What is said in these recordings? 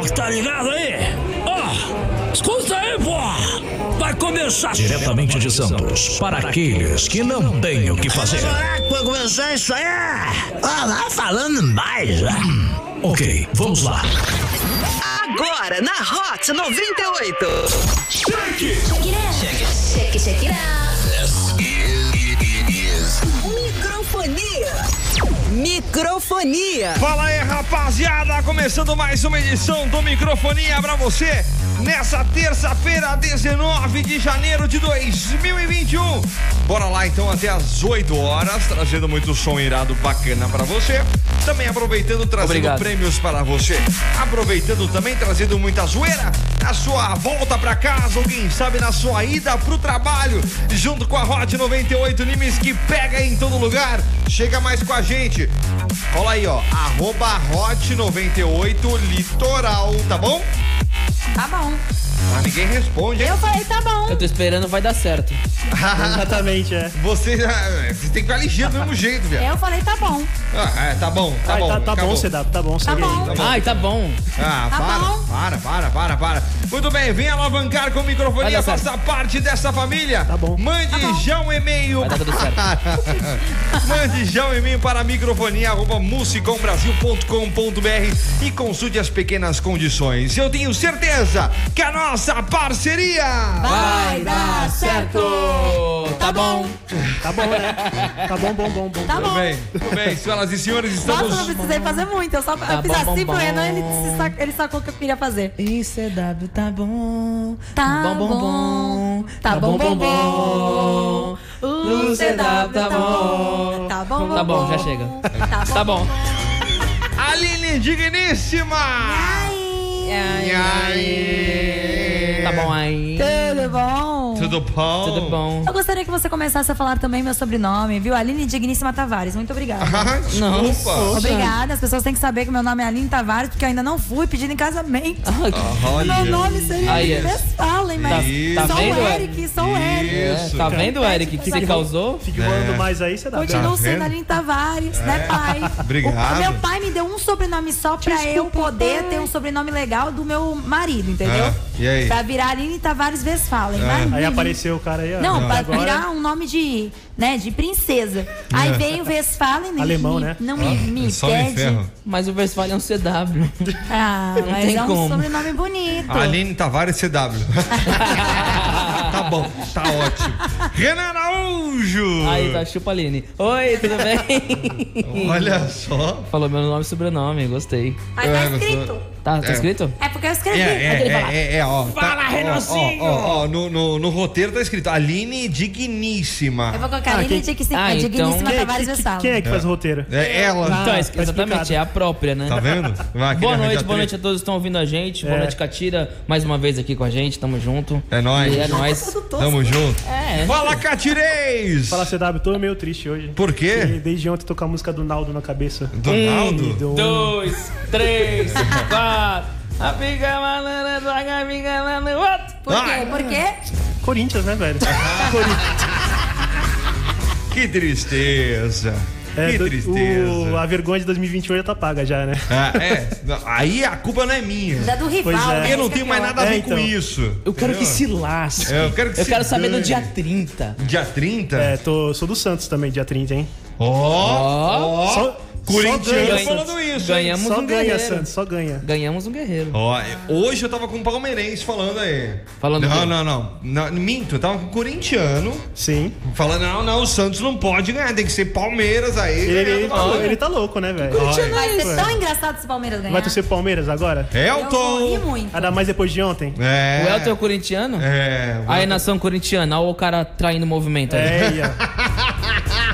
pessoal que tá ligado aí? Ó, escuta aí, pô! Vai começar Diretamente de Santos, para aqueles que não têm o que fazer. Será que vai começar isso aí? Ó, lá falando mais, né? Ok, vamos lá. Agora na Hot 98. Check, check it out. Microfonia. Fala aí, rapaziada! Começando mais uma edição do Microfonia pra você nessa terça-feira, 19 de janeiro de 2021. Bora lá então até as 8 horas, trazendo muito som irado bacana pra você. Também aproveitando, trazendo Obrigado. prêmios para você. Aproveitando também, trazendo muita zoeira na sua volta pra casa, ou quem sabe na sua ida pro trabalho, junto com a Hot 98 Nimes que pega em todo lugar. Chega mais com a gente. Cola aí, ó. Arroba Hot 98 Litoral, tá bom? Tá bom. Ah, ninguém responde, hein? Eu falei, tá bom. Eu tô esperando, vai dar certo. Exatamente, é. Você, ah, você tem que ficar ligeiro do mesmo jeito, viado. Eu falei, tá bom. Ah, é, tá bom, tá Ai, bom. tá, tá acabou. bom, CW, tá bom. Tá segue aí. bom. Tá bom. Ai, tá bom. Ah, Tá para, bom. para, para, para, para. Muito bem, vem alavancar com e certo. faça parte dessa família. Tá bom. Mande já um e-mail. Vai dar tudo certo. Mande já um e-mail para microfonia arroba musicombrasil.com.br e consulte as pequenas condições. Eu tenho certeza que a nossa parceria Vai dar certo. Tá bom. Tá bom, né? Tá bom, bom, bom, bom. Tá Tudo bom. bem, tudo bem, senhoras e senhores, estamos. Nossa, não precisei fazer muito. Eu só Tá eu fiz bom, bom, assim pro bom. Renan, ele, ele sacou o que eu queria fazer. ICW tá bom. Tá bom, bom, bom. bom. Tá bom, bom, bom. O CW tá bom. Tá bom, Tá bom, já chega. Tá bom. Tá bom. Aline Digníssima! Ai, E aí? Tá bom aí. tudo bom? Tudo bom? Tudo bom. Eu gostaria que você começasse a falar também meu sobrenome, viu? Aline Digníssima Tavares. Muito obrigada. Ah, desculpa. Nossa. Obrigada. As pessoas têm que saber que meu nome é Aline Tavares, porque eu ainda não fui pedindo em casamento. Olha. Meu nome seria Aline é. Westphalen, mas Tá- tá sou vendo, o é? Eric, sou o Eric. É, tá vendo, Eric, que você causou? Fique voando mais aí, CW. Continuo Tá sendo? Aline Tavares, né, pai? Obrigado. O, meu pai me deu um sobrenome só pra eu poder ter um sobrenome legal do meu marido, entendeu? Ah, e aí? Pra virar Aline Tavares Westphalen. Mas- Aí apareceu o cara aí, ó. Não, pra Agora- virar um nome de, né, de princesa. Aí veio o Westphalen. Alemão, me- né? Não me, me Só me pede. ferro. Mas o Westphalen é um CW. Ah, Não mas tem é um como. sobrenome bonito. Aline Tavares CW. tá bom, tá ótimo. Renan Araújo! Aí, tá, chupa Aline. Oi, tudo bem? Olha só. Falou meu nome e sobrenome, gostei. Aí tá É, escrito. Tá, tá É. escrito? É porque eu É, escrevi. é, Aquele é, fala. é, é, ó. Fala, tá, ó, Renancinho! Ó, ó, ó, no, no, no roteiro tá escrito Aline Digníssima. Eu vou colocar Ah, Aline Digníssima, Ah, então- Digníssima Quem, Tavares quem- é que faz o roteiro? É ela. então, é, tá exatamente, explicado. é a própria, né? Tá vendo? Boa noite, boa noite a todos que estão ouvindo a gente. Boa É. noite, Catira, mais uma vez aqui com a gente, tamo junto. É nóis. E é nóis. Tamo junto. É. Fala, Catirês! Fala CW, tô meio triste hoje. Por quê? Porque Desde ontem tô com a música do Naldo na cabeça. Donaldo? Deu um- Dois, três, quatro. A pica malandra, joga a pica lá no outro. Por quê? Por quê? Corinthians, né, velho? Corinthians. Que tristeza. É, que do- tristeza. o- a vergonha de 2021 já tá paga já, né? Ah, é, aí a culpa não é minha. Da do rival, Pois é. né? Eu não tenho mais é nada a É, ver então. com isso. Eu quero entendeu? que se lasque. É, eu quero que Eu se quero saber no dane. dia 30. Dia 30? É, tô, sou do Santos também, dia 30, hein? Ó, ó. Só, Corintiano só ganha, falando isso. Ganhamos Só um ganha, guerreiro. Santos, só ganha. Ganhamos um guerreiro. Ó, hoje eu tava com um palmeirense falando aí. Falando Não, não, não, não. Minto, eu tava com um corintiano Sim. falando, não, não, o Santos não pode ganhar, tem que ser Palmeiras aí. Ele, ele, tá, ele tá louco, né, velho? Vai ser tão engraçado se o Palmeiras ganhar. Vai torcer Palmeiras agora? Eu vou rir Elton! muito. Ainda mais depois de ontem? É. O Elton é o corintiano? É. Aí, nação corintiana, olha o cara traindo o movimento aí. É, ia.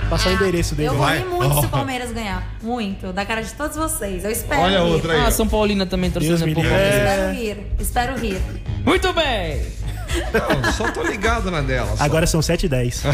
Passar o endereço dele. Eu vou rir muito se Ó. o Palmeiras ganhar. Muito. Da cara de todos vocês. Eu espero Olha rir. outra aí. Ah. São Paulina também torcendo livre. Palmeiras. É. Espero rir. Espero rir. Muito bem. Não, só tô ligado na dela. só. Agora são 7 e 10. o,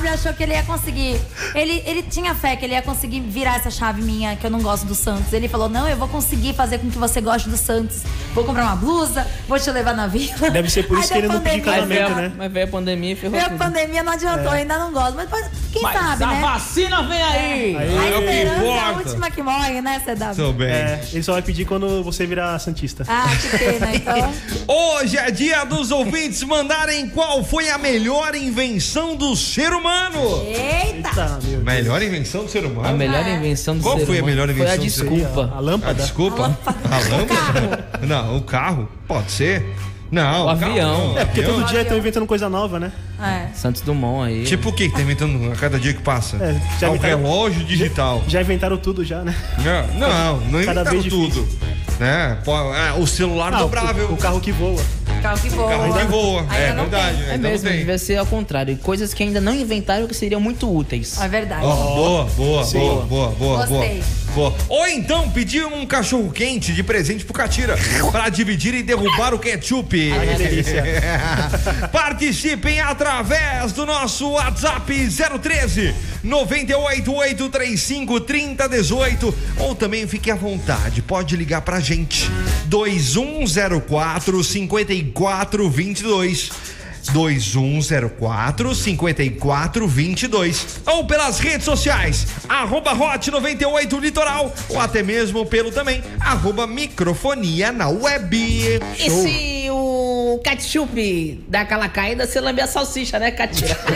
CW achou que ele ia conseguir. Ele, ele tinha fé que ele ia conseguir virar essa chave minha, que eu não gosto do Santos. Ele falou: Não, eu vou conseguir fazer com que você goste do Santos. Vou comprar uma blusa, vou te levar na vila. Deve ser por isso Aí que ele não pediu Mas casamento, a- né? mas veio a pandemia e ferrou Veio a pandemia, não adiantou, ainda não gosto. Mas Quem Mas sabe, a né? vacina vem aí. Aí, A É o que esperança é a última que morre, né, CW? Tô bem. É, ele só vai pedir quando você virar Santista. Ah, que pena, então. Hoje é dia dos ouvintes mandarem qual foi a melhor invenção do ser humano. Eita! Melhor invenção do ser humano? A melhor invenção do Qual ser foi a humano melhor Foi a invenção do ser desculpa. A lâmpada? desculpa. A lâmpada. A O lâmpada? Não, o carro. Pode ser. Não, O avião. não, É, porque avião. todo dia estão inventando coisa nova, né? É. Santos Dumont aí. Tipo o que que tá inventando a cada dia que passa? É, já É inventaram- relógio digital. Já inventaram tudo já, né? Não, não, não Cada inventaram vez tudo. Né? É, o celular Ah, o- dobrável. O, carro que voa. Carro que voa. carro que voa. Ainda É verdade. tem. É ainda mesmo, tem. devia ser ao contrário. Coisas que ainda não inventaram que seriam muito úteis. É verdade. Ó, boa, boa, Sim. boa, boa, boa, boa, Gostei. Ou então pedir um cachorro quente de presente pro Catira pra dividir e derrubar o ketchup. Ai, que delícia. Participem através do nosso WhatsApp 013 98835 3018 ou também fique à vontade, pode ligar pra gente 2104 5422 2104 5422 ou pelas redes sociais, arroba Hot 98 Litoral ou até mesmo pelo também, arroba microfonia na web. E se o ketchup dá aquela caída, você lambe a salsicha, né, Catira?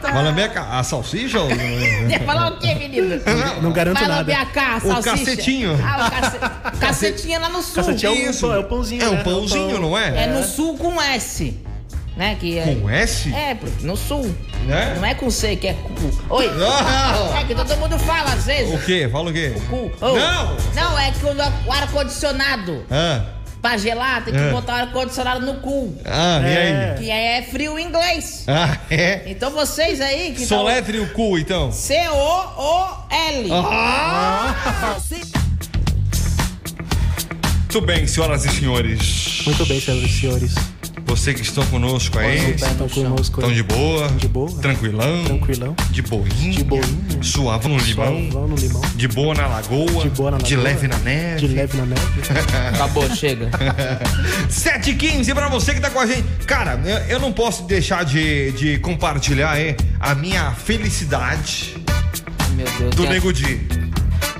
Vai lamber a, a salsicha? ou- Ia falar o quê, menino? Não garanto Vai nada. lamber a cá, a O salsicha? cacetinho. Ah, o cace... cacetinho é lá no sul. Cacetinho é o- Isso. é o pãozinho, É um né? pãozinho, É o pão. não é? É no sul com S. Né? Que é... Com S? É, no sul. Né? Não é com C, que é cu. Oi. Ah! É que todo mundo fala às vezes. O quê? Fala o quê? Cu. Ô, Não! Não, é que o o ar-condicionado, Ah, pra gelar, tem que É. botar o ar-condicionado no cu. ah, e É. aí? Que é frio em inglês. Ah, é? Então vocês aí que Soletre o cu, então. C-O-O-L. Ah! Muito bem, senhoras e senhores. Muito bem, senhoras e senhores. Você que estão conosco aí. Estão conosco Estão de boa? De boa. Tranquilão? Tranquilão. De boinha? De boinha. Suave no limão? No limão. De boa na lagoa? De boa na De lagoa. leve na neve? De leve na neve. Acabou, chega. 7h15 pra você que tá com a gente. Cara, eu, não posso deixar de, de compartilhar aí a minha felicidade Meu Deus. do que- Nego Di.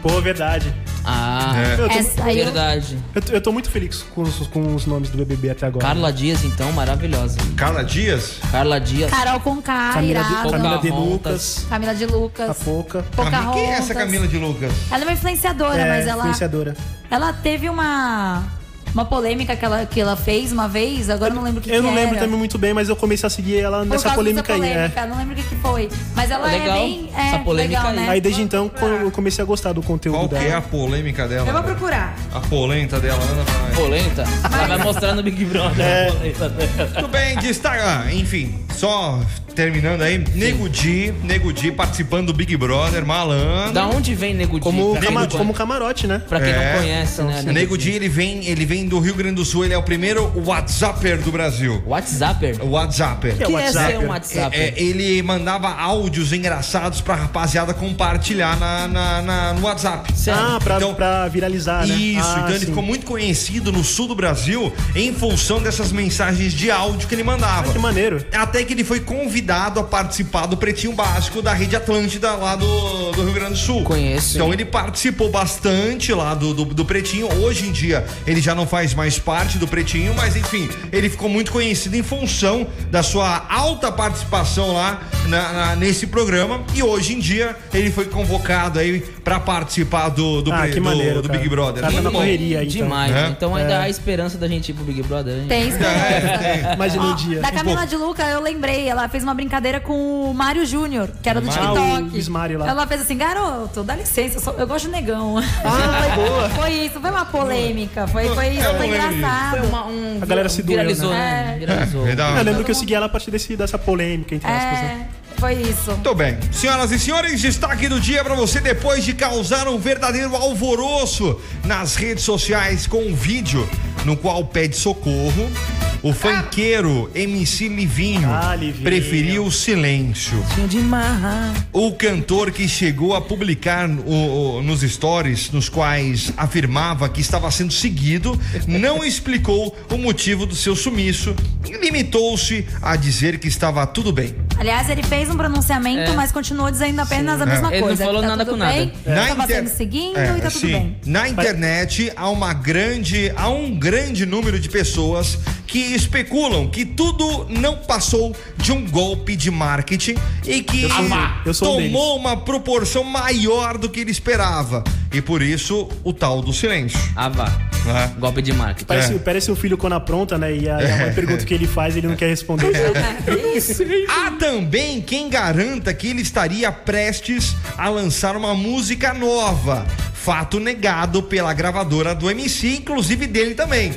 Pô, verdade. Ah, É. Eu tô, Essa aí verdade. eu, tô- eu tô muito feliz com os, com os nomes do BBB até agora. Carla Dias, então, maravilhosa. Carla Dias? Carla Dias. Carol Conká, Camila, de. Camila de. Lucas. Camila de A Lucas. Poca. Pocahontas. Quem é essa Camila de Lucas? Ela é uma influenciadora, É, mas ela, influenciadora. ela teve uma, uma polêmica que ela, que ela fez uma vez, agora eu não lembro o que Eu que não lembro era. também muito bem, mas eu comecei a seguir ela Por nessa polêmica, dessa aí. polêmica, É. não lembro o que, foi. Mas ela Legal, é bem. É, essa polêmica legal, aí. né? Aí desde então eu comecei a gostar do conteúdo Qual que dela. é a polêmica dela? Eu vou procurar. A polenta dela, nós. Polenta. Ela vai mostrar no Big Brother. É. a polenta dela. Tudo bem, destaca. ah, Enfim, só terminando aí. Nego Di, Nego Di participando do Big Brother, malandro. Da onde vem Nego Di? Como, Pra cama- não como conhece- camarote, né? Pra quem É. não conhece, né? Nego Di, ele vem, ele vem do Rio Grande do Sul, ele é o primeiro WhatsApper do Brasil. WhatsApper? WhatsApper. Que é O que é WhatsApp? ser um WhatsApp? É, é, ele mandava áudios engraçados pra rapaziada compartilhar na, na- na- no WhatsApp. Sério? Ah, pra, Então- pra viralizar, né? Isso, Ah, então ele sim. ficou muito conhecido no sul do Brasil em função dessas mensagens de áudio que ele mandava. Ah, que maneiro. Até que ele foi convidado a participar do Pretinho Básico da Rede Atlântida lá do, do Rio Grande do Sul. Conheço, Então ele participou bastante lá do, do, do Pretinho. Hoje em dia ele já não faz mais parte do Pretinho, mas enfim, ele ficou muito conhecido em função da sua alta participação lá na- na- nesse programa. E hoje em dia ele foi convocado aí pra participar do, do, Ah, pre- que do- maneiro, do. Big Brother. Tá na bom. correria aí, então. Demais. É. né? Então ainda É. há esperança da gente ir pro Big Brother, hein? Tem esperança. Imagina Ó, um dia. Da Camila de Luca, eu lembrei, ela fez uma brincadeira com o Mário Júnior, que era do Ah, TikTok. o Ismário lá. Ela fez assim, garoto, dá licença, eu, sou- eu gosto de negão. Ah, boa. Foi isso, foi uma polêmica, foi, foi, Eu foi engraçado. Foi uma, um, A galera se doeu, viralizou, né? né? É. Viralizou. É, Eu lembro que eu segui ela a partir desse, dessa polêmica, entre aspas, né? É, foi isso. Muito bem. Senhoras e senhores, destaque do dia pra você depois de causar um verdadeiro alvoroço nas redes sociais com um vídeo no qual pede socorro. O funkeiro MC Livinho Ah, Livinho. preferiu o silêncio. O cantor que chegou a publicar o- o- nos stories, nos quais afirmava que estava sendo seguido, não explicou o motivo do seu sumiço e limitou-se a dizer que estava tudo bem. Aliás, ele fez um pronunciamento, É. mas continuou dizendo apenas a mesma Ele não coisa. falou tá nada tudo com nada. bem, Na Tava inter- sendo seguindo É, e tá tudo sim. bem. Na internet há uma grande, há um grande número de pessoas que especulam que tudo não passou de um golpe de marketing e que Eu sou. Eu sou um tomou uma proporção maior do que ele esperava. E por isso o tal do silêncio. Ah, vá. né? Golpe de marketing. Parece, É. parece um filho quando apronta, né? E a, e a mãe pergunta o que ele faz ele não quer responder. Há também quem garanta que ele estaria prestes a lançar uma música nova. Fato negado pela gravadora do MC, inclusive dele também.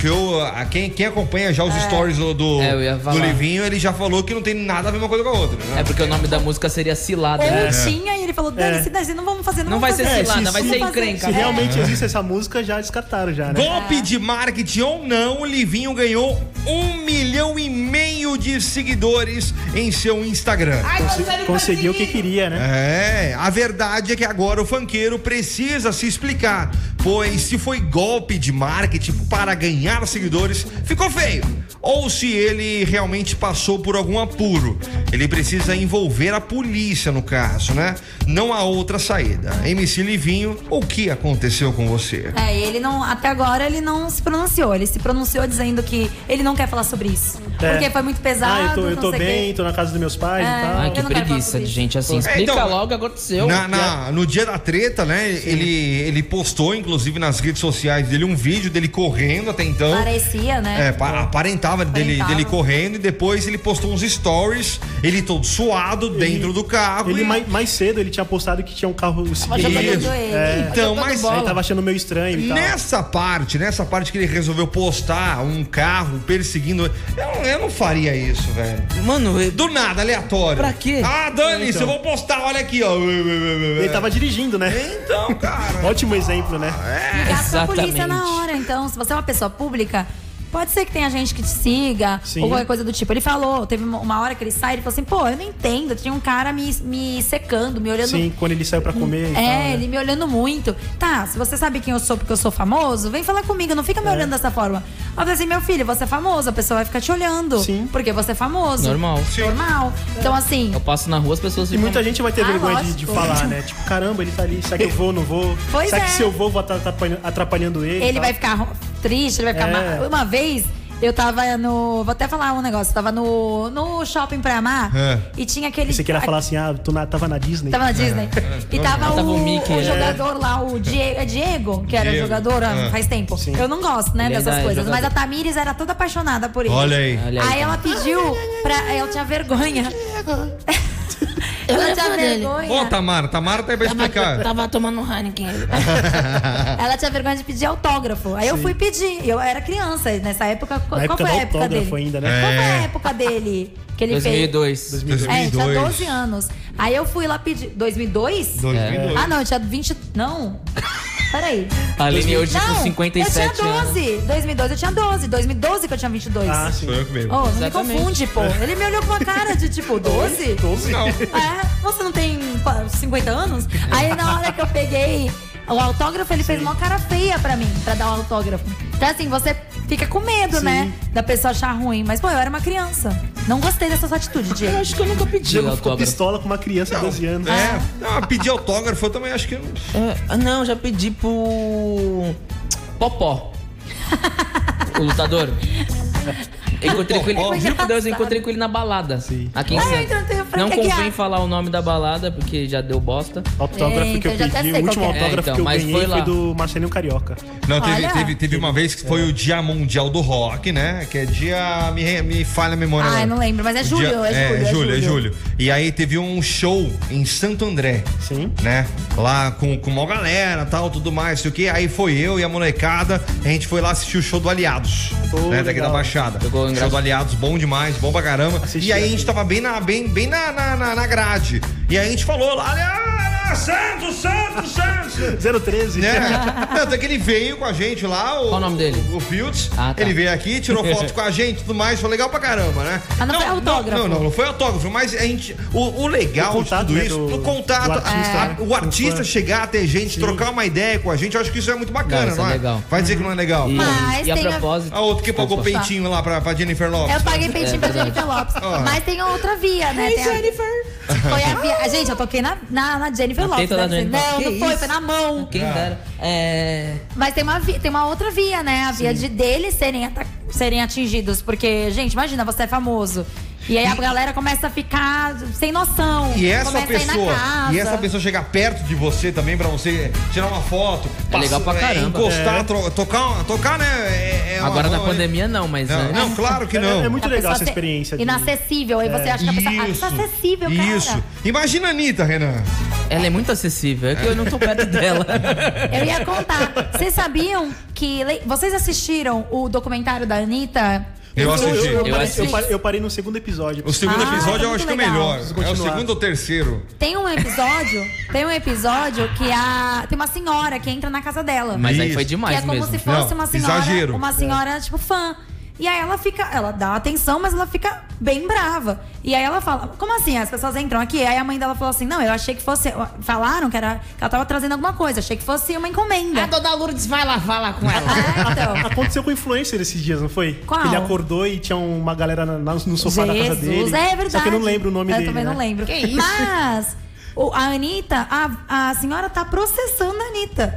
Que eu, a quem, quem acompanha já os stories do, do, É, do. Livinho, ele já falou que não tem nada a ver uma coisa com a outra. né? É porque o nome da música seria Cilada. Ou né? tinha e ele falou, dane-se, dane-se, não vamos fazer, não, Não vamos vai ser fazer. cilada, se- vai se- ser encrenca. Se realmente existe essa música, já descartaram já, né? Golpe de marketing ou não, o Livinho ganhou um milhão e meio de seguidores em seu Instagram. Conse- Conseguiu o que queria, né? É, a verdade é que agora o funkeiro precisa se explicar, pois se foi golpe de marketing para ganhar seguidores, ficou feio. Ou se ele realmente passou por algum apuro. Ele precisa envolver a polícia no caso, né? Não há outra saída. MC Livinho, o que aconteceu com você? É, ele não, até agora ele não se pronunciou. Ele se pronunciou dizendo que ele não quer falar sobre isso. É. Porque foi muito pesado. Ah, eu tô, eu não tô bem, quê. tô na casa dos meus pais É. e tal. Ai, que não preguiça de gente assim. Explica então, logo o que aconteceu. Na- na- no dia da treta, né? Ele, ele postou, inclusive, nas redes sociais dele um vídeo dele correndo até então. Parecia, né? É, pa- aparentava dele, Aparentava. dele correndo e depois ele postou uns stories, ele todo suado dentro do carro. Ele e- mais, mais cedo ele tinha postado que tinha um carro Tava Isso. ele. É. Então, Jogando mas-. Aí tava achando meio estranho e tal. Nessa parte, nessa parte que ele resolveu postar um carro perseguindo. Eu, eu não faria isso, velho. Mano, eu- Do nada, aleatório. Pra quê? Ah, dane-se, Então. eu vou postar, olha aqui, ó. Ele tava dirigindo, né? Então, cara. Ótimo exemplo, né? Ligar pra polícia Exatamente. na hora. Então, se você é uma pessoa pública, pode ser que tenha gente que te siga Sim. ou qualquer coisa do tipo. Ele falou, teve uma- hora que ele sai, ele falou assim, pô, eu não entendo. Tinha um cara me, me secando, me olhando. Sim, quando ele saiu pra comer e tal. É, né? ele me olhando muito. Tá, se você sabe quem eu sou porque eu sou famoso, vem falar comigo, não fica É. me olhando dessa forma. Eu falei assim, meu filho, você é famoso, a pessoa vai ficar te olhando. Sim. Porque você é famoso. Normal. Normal. Então, assim. eu passo na rua, as pessoas E muita gente vai ter Ah, vergonha de, de falar, né? Tipo, caramba, ele tá ali, será que eu vou, não vou? Pois será é. que se eu vou, vou estar atrapalhando, ele? Ele tal? vai ficar triste, ele vai ficar. É. ma- Uma vez. Eu tava no. Vou até falar um negócio. Eu tava no, no shopping pra amar. É. E tinha aquele. Você queria falar assim, ah, tu na- tava na Disney? Tava na Disney. E tava, Tava o, o Mickey, o é. jogador lá, o Diego, é Diego, que era Diego. jogador há- É. faz tempo. Sim. Eu não gosto, né, Ele dessas é coisas. Mas jogador. a Tamires era toda apaixonada por ele. Olha aí. Olha aí, Aí tá. ela pediu pra. Eu tinha vergonha. ela tinha vergonha. Ô, Tamara, Tamara tá aí pra explicar. Tava tomando um Heineken. ele. Ela tinha vergonha de pedir autógrafo. Aí eu fui pedir. Eu era criança. Nessa época, qual, Na qual época foi do a época autógrafo dele? ainda, É. né? Qual foi a época dele que ele 2002. fez? É, tinha 2002. 12 anos. Aí eu fui lá pedir. 2002? 2002. Ah, não, eu tinha 20. Não. Peraí. A Aline hoje não, com 57 eu tinha anos. 12. 2002 eu tinha 12. 2012 que eu tinha 22. Ah, sim. Sou eu que mesmo. Oh, não me Exatamente. confunde, pô. Ele me olhou com uma cara de tipo 12. 12? Não. É, você não tem qua- 50 anos? Aí na hora que eu peguei o autógrafo, ele fez uma cara feia pra mim, pra dar o autógrafo. Então assim, você fica com medo, Sim. né? Da pessoa achar ruim. Mas, pô, eu era uma criança. Não gostei dessa sua atitude, Eu Diego. acho que eu nunca pedi Diego ficou autógrafo. pistola com uma criança de 12 anos. É, não, pedir autógrafo eu também acho que. É, ah, não, já pedi pro Popó. o lutador. Encontrei com ele, Popó. juro por Deus, eu encontrei com ele na balada. Sim. Aqui em Ah, Santos. então Não convém Aguiar. falar o nome da balada, porque já deu bosta. Autógrafo É, que eu pedi, o último que é. autógrafo É, então, que eu ganhei foi do Marcelinho Carioca. Não, teve, teve, teve uma vez que foi o Dia Mundial do Rock, né? Que é dia. Me, me falha a memória. Agora. não lembro, mas é julho, dia- é julho, é julho, é julho. julho. E aí teve um show em Santo André. Sim. Né? Lá com, com uma galera tal, tudo mais, sei o que. Aí foi eu e a molecada. A gente foi lá assistir o show do Aliados. Pô, né? Daqui legal. da Baixada. Show engraçado. do Aliados, bom demais, bom pra caramba. Assisti, e aí a gente assisti. tava bem na, bem, bem na, na, na- na grade. E aí a gente falou lá, "Olha, Ah, Santos, Santos, Santos! 013. Né? Tanto é que ele veio com a gente lá, o, Qual o nome dele? O Fields. Ah, tá. Ele veio aqui, tirou foto com a gente e tudo mais, foi legal pra caramba, né? Ah, não foi autógrafo. Não, não, não foi autógrafo, mas a gente. O, o legal O contato, de tudo né, isso, do- o contato, do artista, a- né? o artista chegar até gente, trocar uma ideia com a gente, eu acho que isso é muito bacana, Não, isso não, é é? legal. Vai dizer que não é legal. E, Mas e a tem a- propósito. A outra que pagou peitinho lá pra, pra Jennifer Lopes. Eu paguei peitinho É pra. Jennifer Lopes. Mas tem outra via, né? A- Jennifer! Foi a via. Gente, eu toquei na, na, na Jennifer deve ser. Jennifer. Não, Que não foi, isso? foi na mão. Quem dera. É. Mas tem uma, vi- tem uma outra via, né? A via de deles serem, serem atingidos. Porque, gente, imagina, você é famoso. E aí a galera começa a ficar sem noção. E essa pessoa, e essa pessoa chegar perto de você também pra você tirar uma foto, É legal pra caramba. encostar, É. tro- tocar, tocar, né? É, é uma Agora na mão, pandemia não, mas. Não, né? não, claro que não. É, é muito legal essa experiência. de- Inacessível. Aí você acha que a pessoa. Ah, isso é acessível, cara. Isso. Imagina a Anitta, Renan. Ela é muito acessível, é que eu não tô perto dela. Eu ia contar. Vocês sabiam que. Vocês assistiram o documentário da Anitta? Eu Eu, assisti. eu, eu, Eu parei, assisti. eu parei- eu parei no segundo episódio. O segundo Ah, episódio eu acho que é legal. melhor. É o segundo ou terceiro. Tem um episódio. tem um episódio que a. Tem uma senhora que entra na casa dela. Mas aí Isso. foi que demais é como mesmo. se fosse Não, uma senhora. exagero. Uma senhora, tipo, fã. E aí ela fica, ela dá atenção, mas ela fica bem brava. E aí ela fala, como assim? As pessoas entram aqui? Aí a mãe dela falou assim: não, eu achei que fosse. Falaram que, era, que ela tava trazendo alguma coisa, achei que fosse uma encomenda. dona Lourdes vai lá falar com ela. Ah, então. Aconteceu com o influencer esses dias, não foi? Qual? Ele acordou e tinha uma galera na- no sofá da casa dele. Jesus, é verdade. Só que eu não lembro o nome eu dele. também não né? lembro. Mas o- a Anitta, a, a senhora tá processando a Anitta.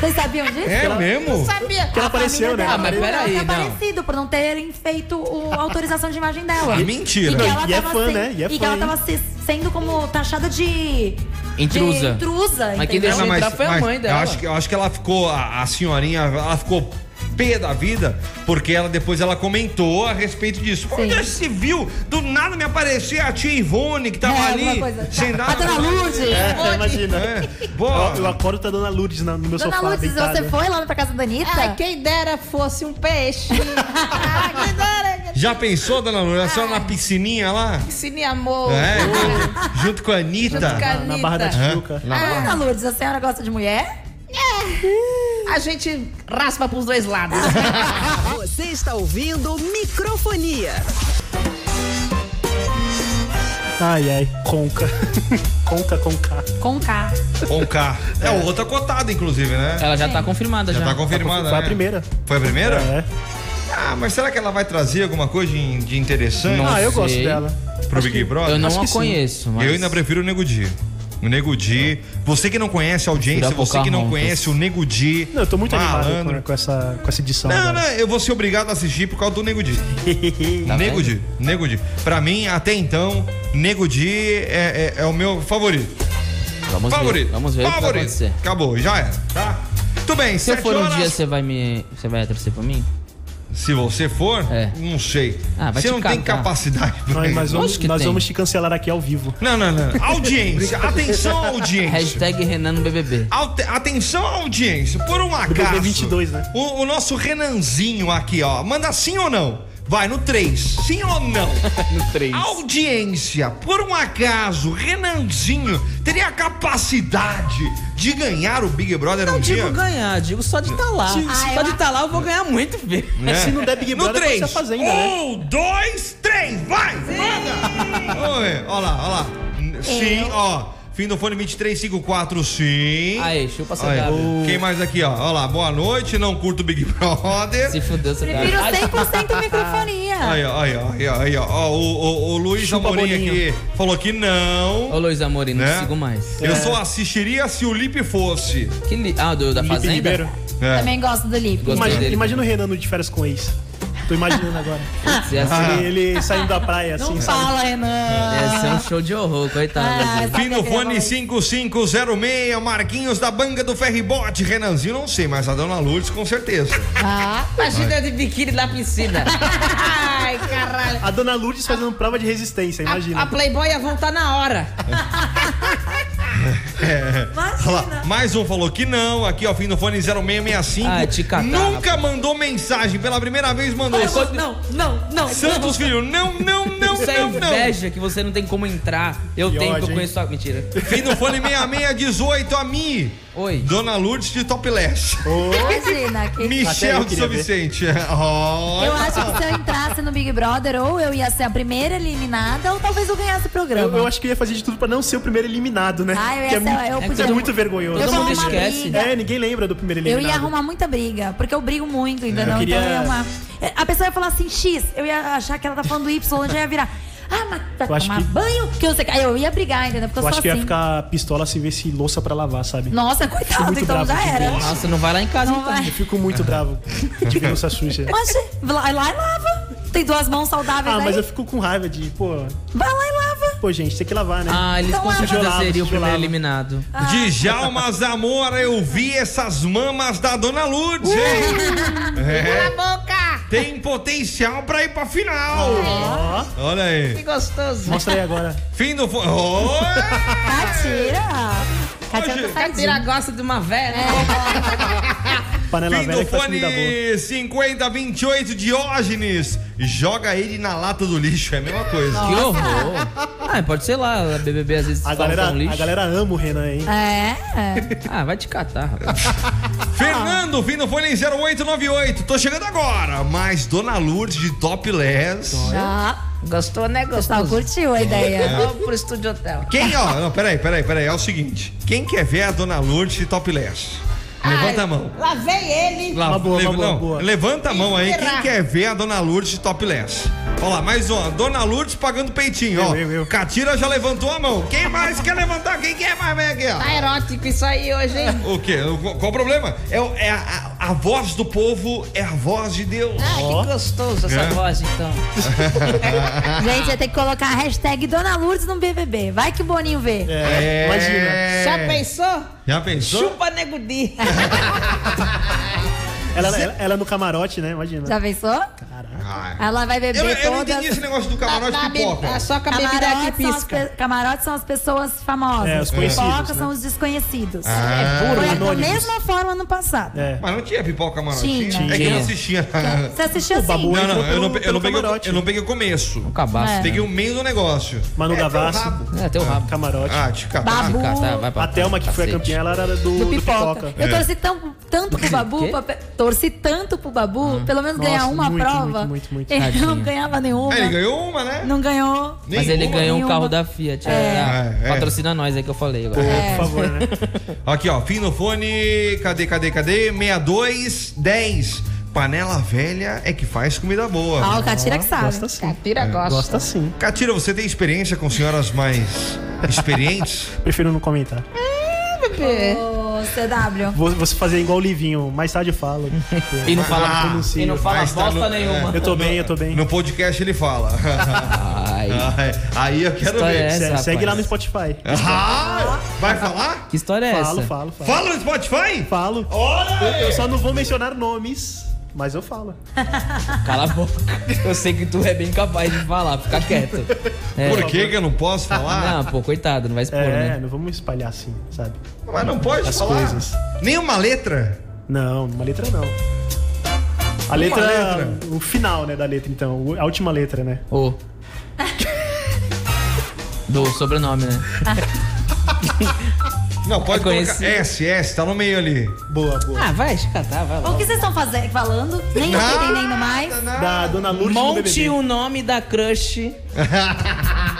Vocês sabiam disso? É mesmo? Sabia. Que ela apareceu, né? Ah, mas peraí, ter não. aparecido, por não terem feito o- a autorização de imagem dela. É mentira. E, que ela E é tava fã, se- né? E é que fã, ela hein? tava se- sendo como taxada de... Intrusa. De intrusa, Mas quem entendeu? deixou entrar foi a mãe dela. Eu acho, que, eu acho que ela ficou, a, a senhorinha, ela ficou pé da vida, porque ela depois ela comentou a respeito disso. Onde Sim. já se viu? Do nada me aparecer a tia Ivone que tava É, ali. coisa. Sem A nada. dona Lourdes. É, imagina. É. Pô, Eu, eu acordo tá a dona Lourdes na- no meu Dona sofá Lourdes, deitada. você foi lá pra casa da Anitta? quem dera fosse um peixe. já pensou, dona Lourdes? A senhora na piscininha lá? Cine amor. É, junto com a Anitta. Na, na Barra da Tijuca. Dona Lourdes, a senhora gosta de mulher? A gente raspa pros dois lados. Você está ouvindo Microfonia. Ai, ai. Conca. Conca com K. Com K. Com K. É outra cotada, inclusive, né? Ela já tá confirmada já. Já tá confirmada, Foi a né? primeira. Foi a primeira? É. Ah, mas será que ela vai trazer alguma coisa de, interessante Não Ah, eu sei. gosto dela. pro Acho Big que- Brother? Eu não Acho a conheço, mas. Eu ainda prefiro o Nego Di. O Nego Di. Você que não conhece a audiência, Tirar você que não conhece o Nego Di. Não, eu tô muito animado malandro. com, com essa, com essa edição. Não, agora. não, eu vou ser obrigado a assistir por causa do Nego Di. Tá Nego? Di, Nego Di. Pra mim, até então, Nego Di é, é- é o meu favorito. Vamos favorito. ver. Vamos ver o que vai favorito. acontecer. Acabou, já era, tá? Tudo bem, Se eu for um horas. dia, você vai me. Você vai torcer pra mim? Se você for, É. não sei. Ah, vai você te não tem capacidade pra Nós, isso. nós vamos, nós tem. vamos te cancelar aqui ao vivo. Não, não, não. Audiência. Atenção, audiência. Hashtag Renan no BBB. Alte- Atenção, audiência. Por um acaso. BBB 22, né? O, o nosso Renanzinho aqui, ó. Manda sim ou não? Vai no 3. Sim ou não? No 3. Audiência, por um acaso, Renanzinho teria a capacidade de ganhar o Big Brother um Não dia? digo ganhar, digo só de estar lá. Se- só de estar lá eu vou ganhar muito, filho. É. Se não der Big no Brother, pode 3. ser a Fazenda, né? Um, dois, três, vai! Manda! Oi, ó lá, ó lá. Sim, ó. Fim do fone 2354, sim. Aí, chupa essa Aí, Gabi. Quem mais aqui, ó? Ó lá, boa noite, não curto Big Brother. Se fudeu, você Prefiro Ai, 100% microfonia. Aí, ó, aí, ó, aí, ó, aí, ó. Ó, o, o, o Luiz Chupa Amorim Boninho. aqui falou que não. Ô Luiz Amorim, não Né? te sigo mais. Eu só assistiria se o Lipe fosse. Que li... Ah, do, da Fazenda? Ribeiro. É. Também gosto do Lipe. Gostei Imagina, dele. imagina o Renan no de férias com ex. Tô imaginando agora. Ser, Ele, ele saindo da praia, assim, Não sabe? fala, Renan. ia ser um show de horror, coitado. Ah, assim. sabe Fim do aquele fone voz? 5506, Marquinhos da Banga do Ferribote. Renanzinho, não sei, mas a Dona Lourdes com certeza. Ah, Imagina de biquíni na piscina. Ai, caralho. A dona Lourdes fazendo prova de resistência, imagina. A, a Playboy ia voltar na hora. É. Lá, mais um falou que não. Aqui, ó, fim do fone 0665. Ah, te catar, Nunca mandou mensagem. Pela primeira vez mandou. Não, não, não. Santos Filho, não, não, não, Isso é não, não. inveja que você não tem como entrar. Eu Que tenho, que ódio, eu conheço a. Mentira. Fim do fone 6618, a mim. Oi. Dona Lourdes de Topless. Imagina. Que... Michel de São. Vicente. Ó. Eu acho que se eu entrasse no Big Brother, ou eu ia ser a primeira eliminada, ou talvez eu ganhasse o programa. Eu, eu acho que eu ia fazer de tudo pra não ser o primeiro eliminado, né? Ah, eu ia que é ser- muito, eu é podia- muito vergonhoso. Eu Todo mundo esquece. briga. É, ninguém lembra do primeiro Eu eliminado. ia arrumar muita briga, porque eu brigo muito, entendeu? Eu queria- Então eu ia arrumar. É, A pessoa ia falar assim, X, eu ia achar que ela tá falando Y, eu já ia virar. Ah, mas vai Eu acho tomar que- banho? Que eu sei. Aí eu ia brigar, entendeu? Porque eu, Eu acho que eu ia assim. ficar pistola se visse louça pra lavar, sabe? Nossa, coitado, muito então bravo já era. Nossa, não vai lá em casa Não então. vai. Eu fico muito bravo de ver louça suja. Mas vai lá e lava. Tem duas mãos saudáveis Ah, aí. mas eu fico com raiva de, pô, Vai lá e lava. Pô, gente, tem que lavar, né? Ah, eles Então com certeza seriam o primeiro eliminado. Ah. Djalma Zamora, eu vi essas mamas da Dona Lourdes, hein? É. boca! Tem potencial pra ir pra final. Ó, Olha aí. gostoso. mostra aí agora. Fim do. Oh, Catira. Catira tá sardinha. gosta de uma velha. Panela Fim velha do fone comida boa. 5028 Diógenes. Joga ele na lata do lixo. É a mesma coisa. Que horror. Ah, pode ser lá, a BBB às vezes A fala galera, é um lixo. a galera ama o Renan, hein? É, é. Ah, vai te catar, rapaz. Fernando, fim do fone 0898. Tô chegando agora. Mas Dona Lourdes de Topless. Já. Gostou, né? Pessoal curtiu a ideia. Vamos pro Estúdio Hotel. Quem, ó, não, peraí, peraí, peraí. É o seguinte: quem quer ver a Dona Lourdes de Topless? Levanta a mão. Lavei ele. Lá, Uma boa, uma boa, não, boa. Levanta a mão aí, quem quer ver a Dona Lourdes de topless? Olha lá, mais uma. Dona Lourdes pagando peitinho, ó. Eu, eu, eu. Catira já levantou a mão. Quem mais quer levantar? Quem quer mais? Vem aqui, ó. Tá erótico isso aí hoje, hein? O quê? Qual o problema? É, o- é a, a- a voz do povo, é a voz de Deus. Ó. que gostoso essa É. voz, então. Gente, vai ter que colocar a hashtag Dona Lourdes no BBB. Vai que o Boninho vê. É, imagina. Já pensou? Já pensou? Chupa nego di. Ela, ela, ela no camarote, né? Imagina. Já pensou? Ah, Ela vai beber Eu, eu não todas. entendi esse negócio do camarote Na- na pipoca. be- Só com a bebida aqui Camarotes são, as pisca. pe- camarotes são as pessoas famosas. É, os conhecidos, Pipoca né? são os desconhecidos. Ah. Foi a- da anônimos. mesma forma no passado. É. Mas não tinha pipoca camarote? Tinha. É que eu não Tinha. assistia. Você assistiu O assim? Babu Não, não, eu não, pelo- eu, não peguei, o- camarote. eu não peguei o começo. Um cabaço. É. Peguei o meio do negócio. Manu É, Gavassi. É, teu rabo. Camarote. Ah, te catar. Babu. Catar, vai pra a Thelma, que foi a campeã, ela era do, pipoca. Eu É. torci tanto pro Babu, quê? Torci tanto pro Babu, pelo menos Nossa, ganhar uma muito, prova. muito, muito, muito. Ele não ganhava nenhuma. É, ele ganhou uma, né? Não ganhou. Mas ele Nenhuma. ganhou um nenhuma. carro da Fiat. É. É. É, é. Patrocina nós aí que eu falei agora. Por favor, né? Aqui, ó, fim no fone, cadê, cadê, cadê? 6210. Panela velha é que faz comida boa. Ah, o Catira que sabe. Gosta sim. Catira gosta. Gosta sim. Catira, você tem experiência com senhoras mais experientes? Prefiro não comentar. Ô, CW. Vou, vou fazer igual o Livinho. Mais tarde eu falo. E não fala, Ah, e não fala Mas tá bosta no- nenhuma. Eu tô bem, eu tô bem. No podcast ele fala. Ai, Ai, Aí eu quero história ver. é essa, Se- rapaz? Segue lá no Spotify. Ah, vai falar? que história é essa? Falo, falo, falo. Fala no Spotify? Falo. Olha Eu, aí. eu só não vou mencionar nomes, mas eu falo. Cala a boca. Eu sei que tu é bem capaz de falar, fica quieto. É. Por que que eu não posso falar? Não, pô, coitado, não vai expor, É, né? não vamos espalhar assim, sabe? Mas não pode As falar. coisas. Nenhuma letra? Não, uma letra não. A letra, letra? o final, né, da letra, então. o- A última letra, né? Ô. Do sobrenome, né? Não, pode É colocar conhecido. S, S, tá no meio ali. Boa, boa. Ah, vai, te catar, vai lá. O que vocês estão fazendo, falando? Nem eu tô entendendo mais. Da Dona Lourdes do Monte o nome da crush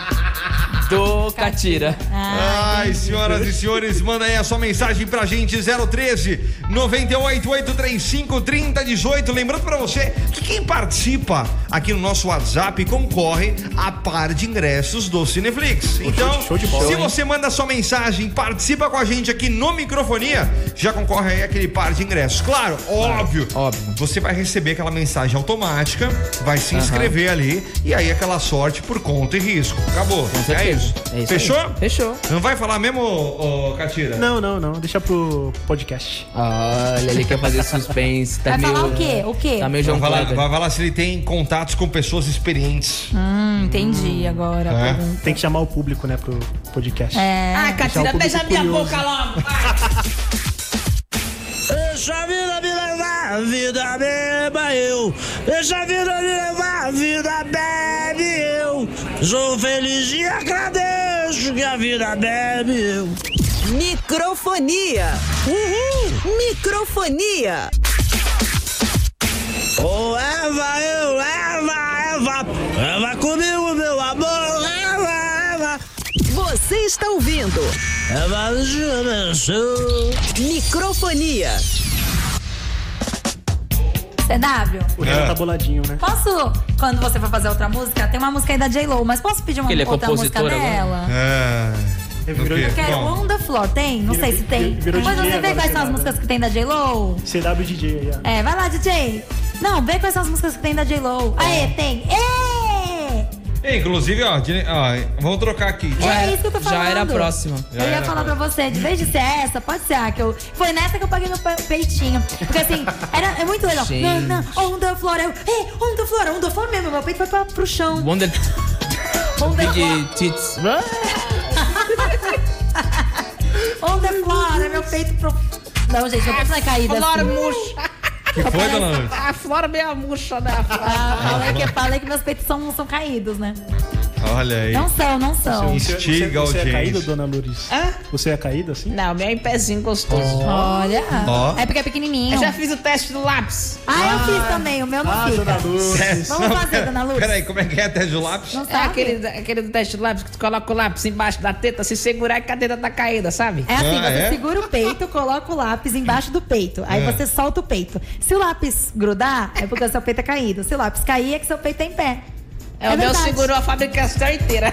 do Catira. Ai, senhoras e senhores, manda aí a sua mensagem pra gente, 013 98 835 3018. Lembrando pra você que quem participa aqui no nosso WhatsApp concorre a par de ingressos do Cineflix. Então, show de bola, se hein? você manda sua mensagem, participa com a gente aqui no Microfonia, já concorre aí aquele par de ingressos. Claro, óbvio, óbvio. você vai receber aquela mensagem automática, vai se inscrever ali e aí aquela sorte por conta e risco. Acabou. certeza. É isso? É isso Fechou? aí. Fechou. Não vai falar mesmo, ô, ô, Catira? Não, não, não. Deixa pro podcast. Olha, ele quer fazer suspense. Tá Vai meio, falar o quê? O quê? Tá meio João Vai falar, vai falar se ele tem contatos com pessoas experientes. Hum, entendi agora. a É. Tem que chamar o público, né, pro podcast. É. Ah, Catira, beija minha boca logo. vai. Deixa a vida me levar, a vida beba eu. Deixa a vida me levar, a vida bebe eu. Sou feliz e agradeço que a vida bebe eu. Microfonia. Uhul. Microfonia. Oh, Eva, eu, Eva, Eva. Eva comigo, meu amor. Eva, Eva. Você está ouvindo Eva. Microfonia. CW, O Renan É. tá boladinho, né? posso, quando você for fazer outra música, tem uma música aí da J-Lo, mas posso pedir uma ele é outra música compositor agora? dela? É. Virou? Eu quero Bom. On The Floor, tem? Não sei se tem. virou Depois DJ você vê agora, quais são as músicas que tem da J-Lo. CW DJ aí, ó. É, vai lá, DJ. Não, vê quais são as músicas que tem da J-Lo. Aê, tem. Ê! É, Inclusive, ó, de- ó, vamos trocar aqui. É isso que eu tô já falando. era a próxima. Já eu ia falar pra você, de vez de ser essa, pode ser a que eu. Foi nessa que eu paguei meu pe- peitinho. Porque assim, era, é muito legal. Gente. Não, não, on the floor. Eu, ei, on the floor, on the floor mesmo. Meu peito foi pra, pro chão. Wonder floor. Big Tits. On the floor, é meu peito pro. Não, gente, meu peito não é caído Flora assim. murcha. Que foi, dona Lourdes? A flora meio murcha, né? Ah, falei, que, falei que meus peitos são, são caídos, né? Olha aí. Não são, não são. Isso. Instiga a você, você é caído, dona Lourdes? Hã? Você é caído assim? Não, meu é em pezinho gostoso. Olha. Ó. É porque é pequenininho. Eu já fiz o teste do lápis. Ah, eu fiz também, o meu não Ah, fica. dona Lourdes. Vamos fazer, pera- dona Lourdes? Peraí, como é que é até do lápis? Não É sabe? aquele, aquele do teste do lápis que tu coloca o lápis embaixo da teta, se segurar que a teta tá caída, sabe? É assim, Ah, você é? segura o peito, coloca o lápis embaixo do peito. Aí É. você solta o peito. Se o lápis grudar, é porque o seu peito é caído. Se o lápis cair, é que seu peito tá em pé. É, o meu verdade. segurou a fabricação inteira.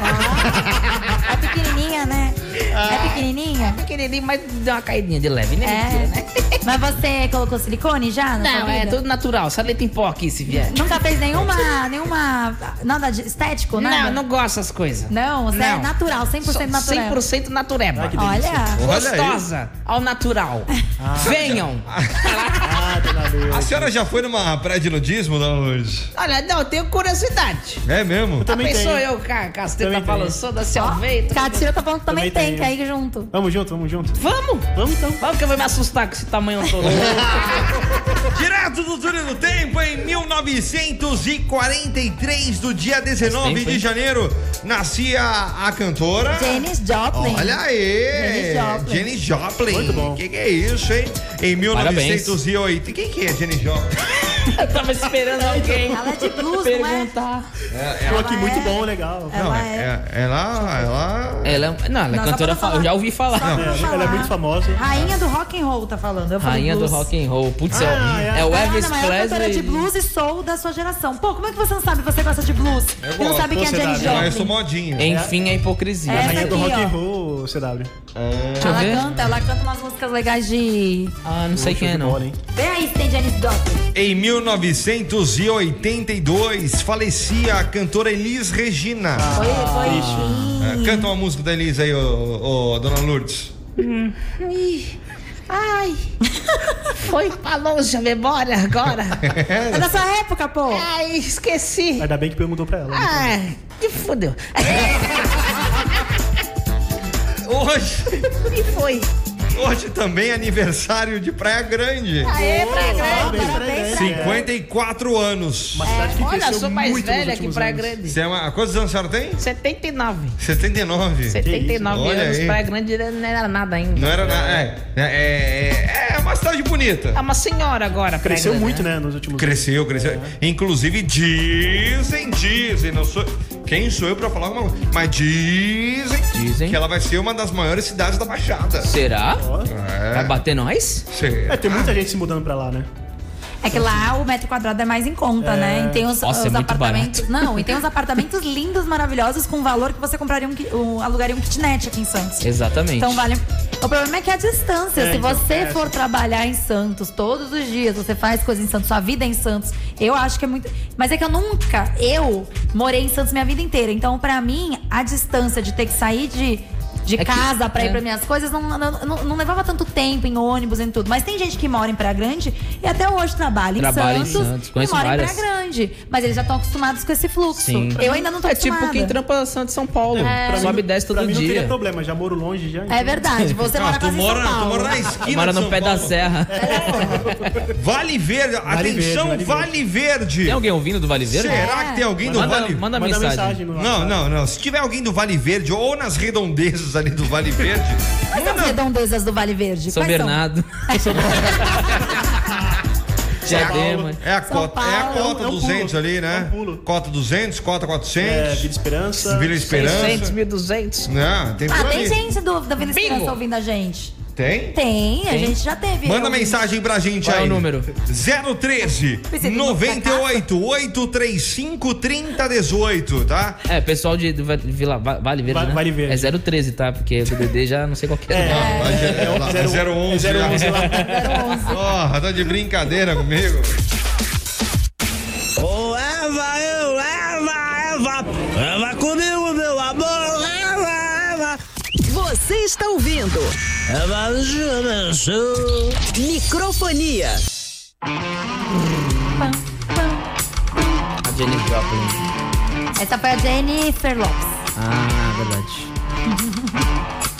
É pequenininha, né? É pequenininha? Pequenininho, mas deu uma caidinha de leve, né? Mentira, É. né? Mas você colocou silicone já? na Não, sua é tudo natural. Só leite em pó aqui, se vier. Nunca fez nenhuma. nenhuma. nada de estético, nada? Não, não gosto dessas coisas. Não, você é Não. natural, 100% natural. 100% natureba. delícia. Olha. Gostosa, ao natural. Venham. Ah, dona Lourdes. A senhora já foi numa praia de nudismo, dona Lourdes? Olha, não, eu tenho curiosidade. É mesmo? Eu também Pensou tenho. eu, cara, casteta Também tenho. balançando, se alveito. Catira tá falando que também, Também tem, tenho. que é ir junto. Vamos junto, vamos junto. Vamos! Vamos então. Vamos que eu vou me assustar com esse tamanho todo. Direto do túnel do tempo, em 1943, do dia 19 tempo, de janeiro, nascia a cantora. Janis Joplin. Olha aí! Janis Joplin. Janis Joplin. Muito bom. Que que é isso, hein? Em Parabéns. 1908. Quem que é Janis Joplin? Eu tava esperando alguém Ela é de blues, não é? perguntar. Aqui Ela muito é- bom, legal. Ela Não, é- é, ela, ela... Ela, não, ela é Não, cantora, fa- eu já ouvi falar. É, falar. ela é muito famosa. Rainha do rock and roll, tá falando. Eu falei Rainha do blues. rock and roll. Putz, é, Ah, o- é. é o Ela Elvis é a maior cantora Presley. de blues e soul da sua geração. Pô, como é que você não sabe que você gosta de blues? e não gosto. sabe quem é Janis sabe. Eu Joplin? modinha. Enfim, a hipocrisia. É. Essa Rainha do rock and roll, CW. Eu Ela ver. canta, ela canta umas músicas legais de... Ah, não sei quem é, não. bola? Vê aí Janis Joplin. Em 1982, falecia a cantora Elis Regina. Foi, foi. É, canta uma música da Elis aí, ô, ô, dona Lourdes. Ih, Ai, foi pra longe a memória agora. É da sua época, pô. Ai, esqueci. Ainda bem que perguntou pra ela. né? Ai, que fudeu. Hoje, E foi. hoje também é aniversário de Praia Grande. Aê, pra grande. Parabéns, parabéns, parabéns. 54 anos. Uma cidade que Olha, cresceu sou mais muito nos velha que últimos Praia anos. Grande. Você é uma, quantos anos a senhora tem? 79. 79. 79 Olha anos, aí. Praia Grande não era nada ainda. Não era nada. É, é, é, é uma cidade bonita. É uma senhora agora, Praia Cresceu Grande, muito, né, nos últimos Cresceu, cresceu. Inclusive dizem, dizem, não sou. Quem sou eu pra falar alguma coisa? Mas dizem, Dizem. Que ela vai ser uma das maiores cidades da Baixada. Será? É. Vai bater nós? Sei. É, tem muita gente se mudando pra lá, né? É que lá o metro quadrado é mais em conta, né? E tem os, Nossa, os é muito apartamentos. Não, e tem os apartamentos lindos, maravilhosos, com valor que você compraria um, um alugaria um kitnet aqui em Santos. Exatamente. Então vale. O problema é que a distância, É, se então, você é, for trabalhar em Santos todos os dias, você faz coisas em Santos, sua vida é em Santos, eu acho que é muito. Mas é que eu nunca, eu morei em Santos minha vida inteira. Então, pra mim, a distância de ter que sair de. De É que- casa pra ir é. pra minhas coisas não, não, não- não levava tanto tempo em ônibus e tudo. Mas tem gente que mora em Praia Grande e até hoje trabalha em Trabalha em Santos, Santos, e mora várias. em Praia Grande. Mas eles já estão acostumados com esse fluxo. Sim. Eu ainda não tô É acostumada. tipo quem trampa Santos São Paulo. Pra Sobe e desce pra todo mim não teria dia. problema, já moro longe já. É verdade, você Ah, mora tu quase em mora, tu mora na esquina Mora no São pé da Paulo. serra. Vale Verde, atenção, Verde, Vale Vale Verde. Tem alguém ouvindo do Vale Verde? Será que tem alguém do Vale manda, Manda mensagem. mensagem no Não, não, não. Se tiver alguém do Vale Verde ou nas redondezas ali do Vale Verde, Quais são as redondezas do Vale Verde? São Quais são? Bernardo. Diadema. é a São cota, é a cota É um pulo. 200 ali, né? É um pulo. Cota 200, cota É, 400, Vida Esperança. Vila 600, Esperança. 1200. Não, tem Ah, tem ali. gente do, da Vila Esperança Bingo. ouvindo a gente. Tem? Tem, a gente já teve. Manda Eu- mensagem pra gente Qual é aí. o número? 013 Pensei que 98 835 3018, tá? É, pessoal de, Vila, Va- Vale Verde, Va- né? Vale Verde. É 013, tá? Porque o DDD já não sei qual que é. É, não. Mas é, é, lá, é 011 é 011 já. lá. 011. Porra, tá de brincadeira comigo. Está ouvindo Microfonia. A Jenny Joplin. Essa foi a Jennifer Lopes. Ah, verdade.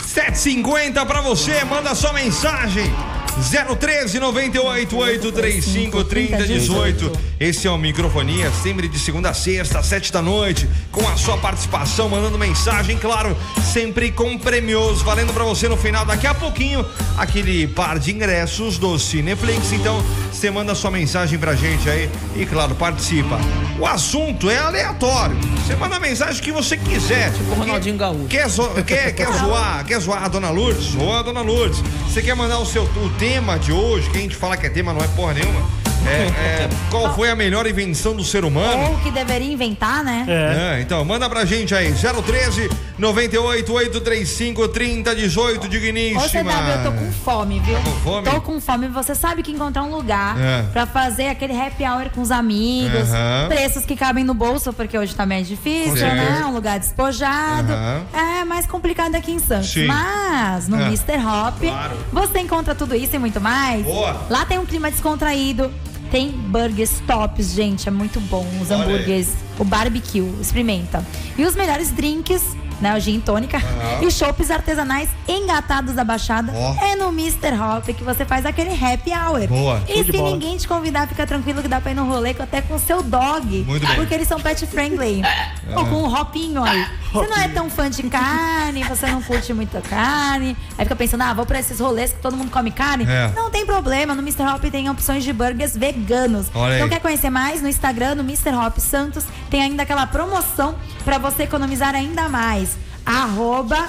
750 pra você, manda sua mensagem. 013 98 835 3018. Esse é o Microfonia, sempre de segunda a sexta, às 7 da noite, com a sua participação, mandando mensagem, claro, sempre com prêmios, valendo pra você no final, daqui a pouquinho, aquele par de ingressos do Cineflix. Então, você manda sua mensagem pra gente aí e, claro, participa. O assunto é aleatório. Você manda a mensagem que você quiser. Tipo o Ronaldinho Gaúcho. Quer, zo- quer, quer zoar? Quer zoar a dona Lourdes? Zoa a dona Lourdes. Você quer mandar o seu o tema de hoje, que a gente fala que é tema, não é porra nenhuma. É, é, qual foi a melhor invenção do ser humano? Ou que deveria inventar, né? É, então, manda pra gente aí. 013 98 835 3018, digníssima. Ô, CW, eu tô com fome, viu? Tá com fome? Tô com fome. Você sabe que encontrar um lugar É. pra fazer aquele happy hour com os amigos, preços que cabem no bolso, porque hoje tá mais difícil, né? Um lugar despojado. É mais complicado aqui em Santos. Sim. Mas no É. Mr. Hop, Claro. você encontra tudo isso e muito mais. Boa. Lá tem um clima descontraído. Tem burgers tops, gente, é muito bom. Os Olha aí. hambúrgueres, o barbecue, experimenta. E os melhores drinks, né? O gin tônica e chopps artesanais engatados da Baixada Ó. é no Mr. Hop que você faz aquele happy hour. Boa. E se bola. ninguém te convidar, fica tranquilo que dá pra ir no rolê até com o seu dog. Muito bem. Porque eles são pet friendly. Ou com um hopinho aí. Você não é tão fã de carne, você não curte muita carne. Aí fica pensando, ah, vou pra esses rolês que todo mundo come carne. É. Não tem problema, no Mr. Hop tem opções de burgers veganos. Olha então aí. quer conhecer mais? No Instagram, no Mr. Hop Santos, tem ainda aquela promoção pra você economizar ainda mais. Arroba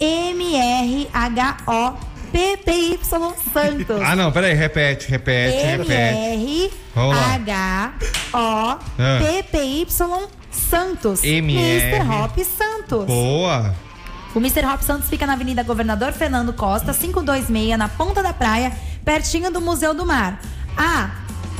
MRHO Santos. Ah, não, peraí, repete, repete, lá. M-R-H-O-P-P-Y Santos. MR. Mr. Hop Santos. Boa. O Mr. Hop Santos fica na Avenida Governador Fernando Costa, 526, na ponta da praia, pertinho do Museu do Mar. Ah,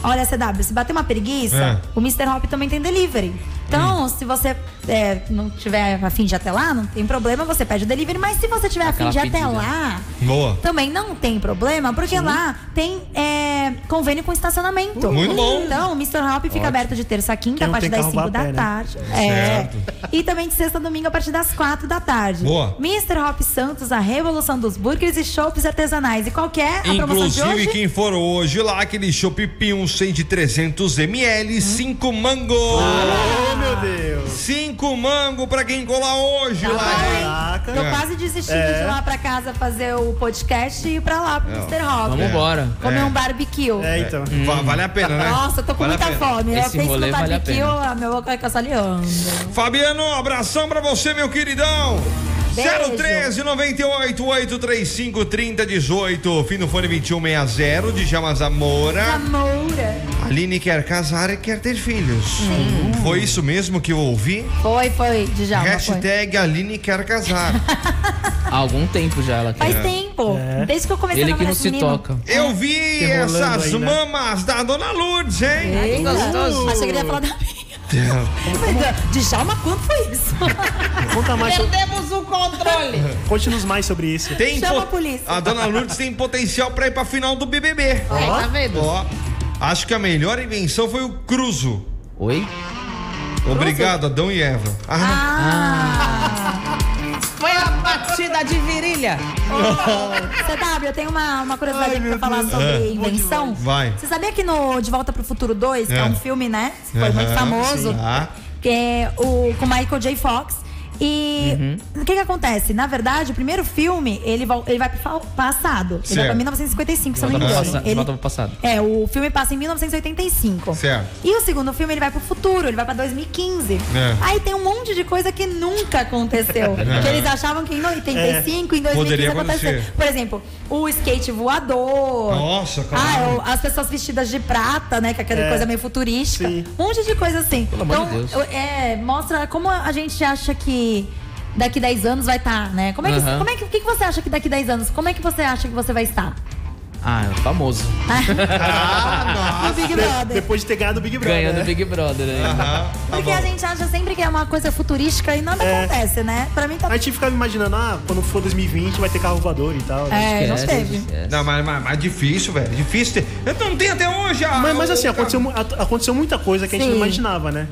olha, CW, se bater uma preguiça, É. o Mr. Hop também tem delivery. Então, se você é, não tiver afim de ir até lá, não tem problema, você pede o delivery. Mas se você tiver afim de ir até lá, Boa. também não tem problema, porque lá tem é, convênio com estacionamento. Muito bom. Então, o Mr. Hop fica aberto de terça a quinta, a partir das carro, 5 vá a da pé, né? tarde. Certo. É. E também de sexta a domingo, a partir das 4 da tarde. Boa. Mr. Hop Santos, a revolução dos burgers e chopps artesanais. E qual que é a promoção de Inclusive, hoje? quem for hoje lá, aquele chopp Pium 100 de 300 ml, 5 mango. Oh, meu Deus. 5 mango pra quem colar hoje Tá lá. bom. Tô É. quase desistindo É. de ir lá pra casa fazer o podcast e ir pra lá pro Mr. Hop. Vamos embora. Comer É. um barbecue. É, então. Va- Vale a pena, né? Nossa, eu tô com Vale muita fome. Eu Esse penso no rolê vale a barbecue, pena. a minha boca vai caçaleando. Fabiano, abração pra você, meu queridão. Beijo. 013 98 835 3018. Fim do fone 2160 de Jama Zamora. Amora. Aline quer casar e quer ter filhos. Foi isso mesmo que eu ouvi? Foi, foi, Djalma, foi. Hashtag Aline quer casar. Há algum tempo já ela Faz quer. tempo. tempo. É. Desde que eu comecei Ele a que namorar não se menino. toca. Eu vi essas aí, né? mamas da Dona Lourdes, hein? Gostoso. Achei que ele ia falar da minha. Djalma, quanto foi isso? Conta mais, Perdemos o controle. conte-nos mais sobre isso. Tem Chama po- a polícia. A Dona Lourdes tem potencial pra ir pra final do BBB. Aí, tá vendo? Ó, acho que a melhor invenção foi o cruzo. Oi? Obrigado, Adão e Eva. Ah, Foi a batida de virilha. CW, eu tenho uma, uma curiosidade aqui pra falar sobre invenção. Vai. Você sabia que no De Volta pro Futuro 2, que é, É. um filme, né? Foi muito famoso. sim. Ah. Que é o com Michael J. Fox. E Uhum. o que que acontece? Na verdade, o primeiro filme, ele, vol- ele vai pro passado. Ele vai pra 1955, se eu não me engano. passa- Ele- volta pro passado. É, o filme passa em 1985. Certo. E o segundo filme, ele vai pro futuro, ele vai pra 2015. É. Aí tem um monte de coisa que nunca aconteceu. Que eles achavam que em 85, em 2015 Poderia aconteceu. acontecer. Por exemplo, o skate voador. Nossa, Ah, claro. o- as pessoas vestidas de prata, né? Que é aquela É. coisa meio futurística. Sim. Um monte de coisa assim. Pelo amor então, de Deus. eu- é, mostra como a gente acha que daqui 10 anos vai estar, né? Como é que, Aham. como é que, o que que você acha que daqui 10 anos, como é que você acha que você vai estar? Ah, é famoso. No Big De- Brother. depois de ter ganhado o Big Brother. Ganhando né? o Big Brother aí. Aham, tá Porque bom. a gente acha sempre que é uma coisa futurística e nada É. acontece, né? Pra mim tá. A gente ficava imaginando, ah, quando for 2020 vai ter carro voador e tal. né? É, não teve. esquece. Não, mas, mas, mas difícil, velho. Difícil ter. Eu não tenho até hoje. ah, Mas, mas assim, aconteceu, aconteceu muita coisa que a gente Sim. não imaginava, né?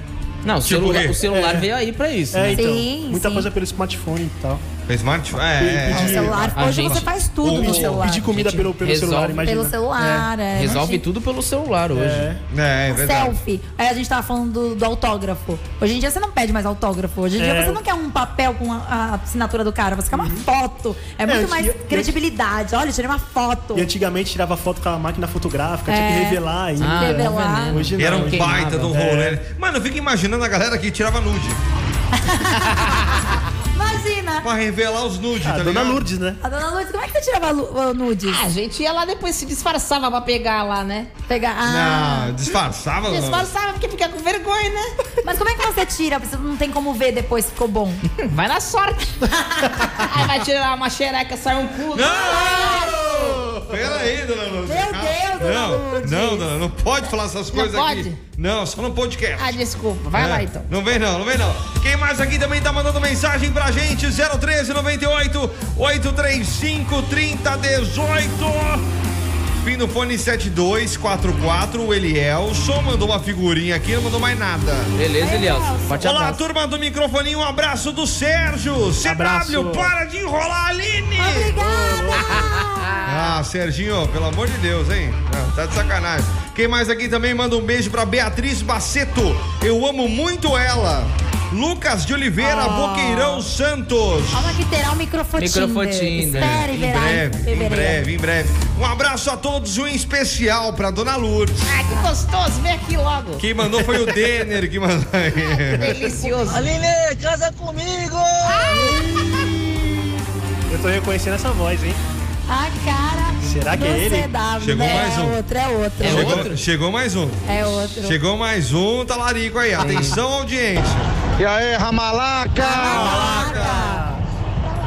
Não, o Tipo celular, o quê? o celular É. veio aí pra isso. É, né? então. Sim, muita sim. coisa pelo smartphone e tal. Smart. É, é. O celular, hoje gente- você faz tudo no celular. Pedir comida pelo, pelo resolve celular, imagina. Pelo celular, é. Resolve imagina. tudo pelo celular hoje. É. É, é verdade. Selfie. Aí a gente tava falando do, do autógrafo. Hoje em dia você não pede mais autógrafo. Hoje em dia É. você não quer um papel com a, a assinatura do cara, você quer uma foto. É muito mais tinha- credibilidade. Olha, eu tirei uma foto. E antigamente tirava foto com a máquina fotográfica, tinha É. que revelar ainda. Ah, Revelar. Hoje não. Era um baita de um É. rolê. Mano, eu fico imaginando a galera que tirava nude. Pra revelar os nudes, Ah, tá Dona ligado? Lourdes, né? A dona Lourdes, como é que você tirava lu- uh, nudes? A gente ia lá depois se disfarçava pra pegar lá, né? Pegar. Ah. Não, disfarçava. Disfarçava porque fica com vergonha, né? Mas como é que você tira? Você não tem como ver depois se ficou bom. Vai na sorte. Aí vai tirar uma xereca, sai um cu. Não! Pera aí, dona Lourdes. Meu Deus, dona não, Lourdes. Não, dona, não pode falar essas coisas aqui. pode? Não, só no podcast. Ah, desculpa. Vai É, lá então. Não vem não, não vem não. Quem mais aqui também tá mandando mensagem pra gente? 013 98 835 3018. Fim do fone 7244, o Eliel. Só mandou uma figurinha aqui, não mandou mais nada. Beleza, Elias. Forte Olá, abraço. turma do microfoninho, um abraço do Sérgio. CW, Abraço. para de enrolar, Aline! Obrigada! Ah, Serginho, pelo amor de Deus, hein? Não, tá de sacanagem. Quem mais aqui também manda um beijo pra Beatriz Baceto. Eu amo muito ela. Lucas de Oliveira, Ah. Boqueirão Santos. Calma que terá um microfone. Microfone Espere, Em verá. breve, em breve, em breve. Um abraço a todos, um especial pra Dona Lourdes. Ai, que gostoso. Vem aqui logo. Quem mandou foi o Denner que mandou aí. Delicioso. Aline, casa comigo! Eu tô reconhecendo essa voz, hein? A cara. Será que é ele? CW, Chegou né? mais um. É outro, é outro. É Chegou, outro? chegou mais um. É outro. Chegou mais um talarico aí. Atenção, audiência. E aí, Ramalaca? Caraca.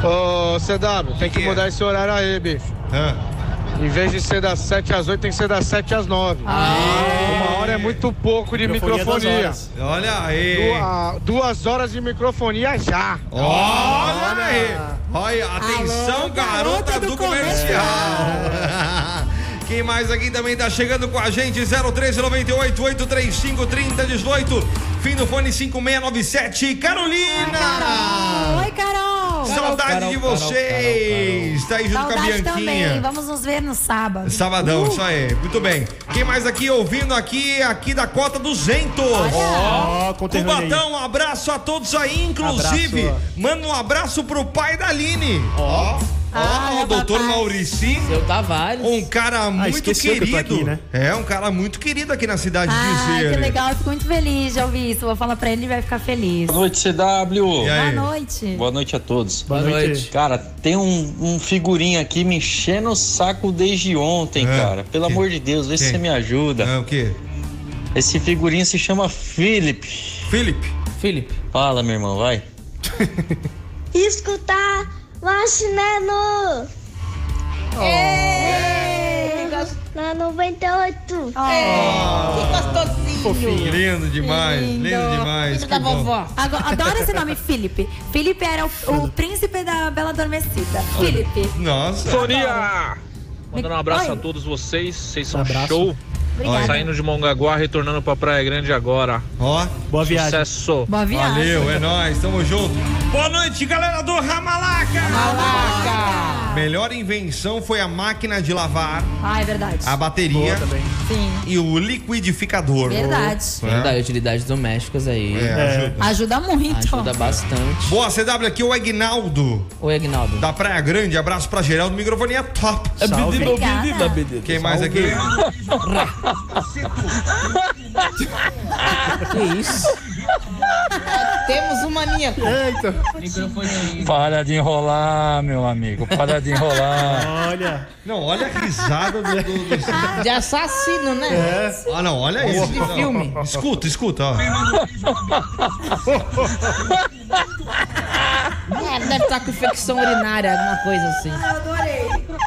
Ô, CW, tem que que é? mudar esse horário aí, bicho. Ah, Em vez de ser das 7 às 8, tem que ser das 7 às 9. Uma hora é muito pouco de Microfonia das microfonia. horas. olha aí. Dua- duas horas de microfonia já. Olha aí! Olha, atenção, Alô, garota, garota do, do comercial! Quem mais aqui também tá chegando com a gente? 013 98 835 3018. Fim do fone 5697. Carolina! Oi, Carol. Saudade Carol, de Carol, vocês! Tá aí junto com a Saudade Bianquinha. também. Vamos nos ver no sábado. Sabadão, Uh, isso aí. Muito bem. Quem mais aqui ouvindo aqui, aqui da cota 200? Ó, aí. Cubatão, um abraço a todos aí, inclusive. Abraço. Manda um abraço pro pai da Aline. Ó, Ah, ó, meu o doutor papai. Maurici. Seu Tavares. Um cara muito esqueceu que querido. aqui, né? É, um cara muito querido aqui na cidade de Ah, Dizer. que legal. Eu fico muito feliz de ouvir isso. Vou falar pra ele e vai ficar feliz. Boa noite, CW. Boa noite. Boa noite a todos. Boa Boa noite. noite. Cara, tem um, um figurinha aqui me enchendo o saco desde ontem, É. cara. Pelo Quem? amor de Deus, vê se Quem? você me ajuda. É, o quê? Esse figurinha se chama Philip. Felipe. Felipe. Fala, meu irmão, vai. Escutar Vacineno. Na 98. Que gostosinho. Lindo demais, lindo, demais. Filho da bom. vovó. Agora, adoro esse nome, Felipe. Felipe era o, o príncipe da Bela Adormecida. Felipe. Nossa. Sonia! Mandando um abraço Oi. a todos vocês, vocês são Abraço. show. Obrigada. Saindo de Mongaguá, retornando pra Praia Grande agora. Ó, Boa viagem. Sucesso! Boa viagem. valeu, é nóis, tamo junto. Boa noite, galera do Ramalaca. Malaca. Melhor invenção foi a máquina de lavar, Ah, é verdade. a bateria. Sim. e o liquidificador. Verdade. É. Verdade, utilidades domésticas aí. É, É. ajuda. Ajuda muito. Ajuda bastante. Boa, CW, aqui é o Agnaldo, Oi, Agnaldo. da Praia Grande. Abraço pra geral do microfone é top. Salve. Obrigada. Quem mais aqui? Que isso? Temos um maníaco. Eita. Para de enrolar, meu amigo. Para de enrolar. Olha. Não, olha a risada do. do- do- De assassino, né? É. Ah, não, olha isso. de filme. Escuta, escuta, ó. É, deve estar com infecção urinária, alguma coisa assim. Eu adorei.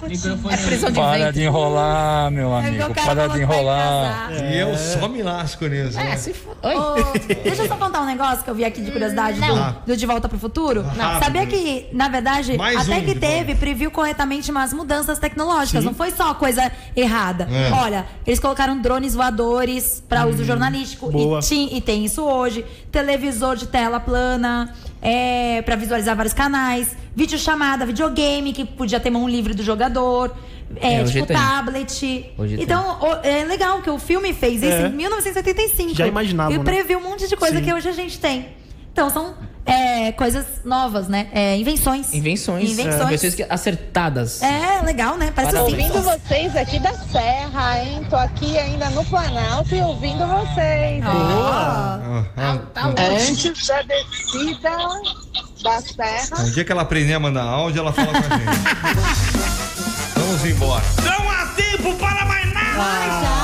É prisão de Para ventre. de enrolar, meu É amigo. cara Para de enrolar. E eu só me lasco nisso. É, né? se for. Oi. Ô, deixa eu só contar um negócio que eu vi aqui de curiosidade do, do De Volta pro Futuro. Não. Sabia que, na verdade, Mais até um que teve, previu corretamente umas mudanças tecnológicas. Sim. Não foi só coisa errada. É. Olha, eles colocaram drones voadores para uso jornalístico. boa. E, ti- e tem isso hoje. Televisor de tela plana. É, para visualizar vários canais, videochamada, videogame, que podia ter mão livre do jogador, é, É, tipo tem. tablet. Hoje então, o- é legal que o filme fez isso É. em 1985. Já imaginavam, E né? previu um monte de coisa Sim. que hoje a gente tem. Então, são é, coisas novas, né? É, invenções. Invenções. Invenções. Invenções que- acertadas. É, legal, né? Parece Parabéns. assim. Ouvindo vocês aqui da Serra, hein? Tô aqui ainda no Planalto e ouvindo vocês. Ah, ah, Antes da descida da Serra. O dia que ela aprender a mandar áudio, ela fala com a gente. Vamos embora. Não há tempo para mais nada!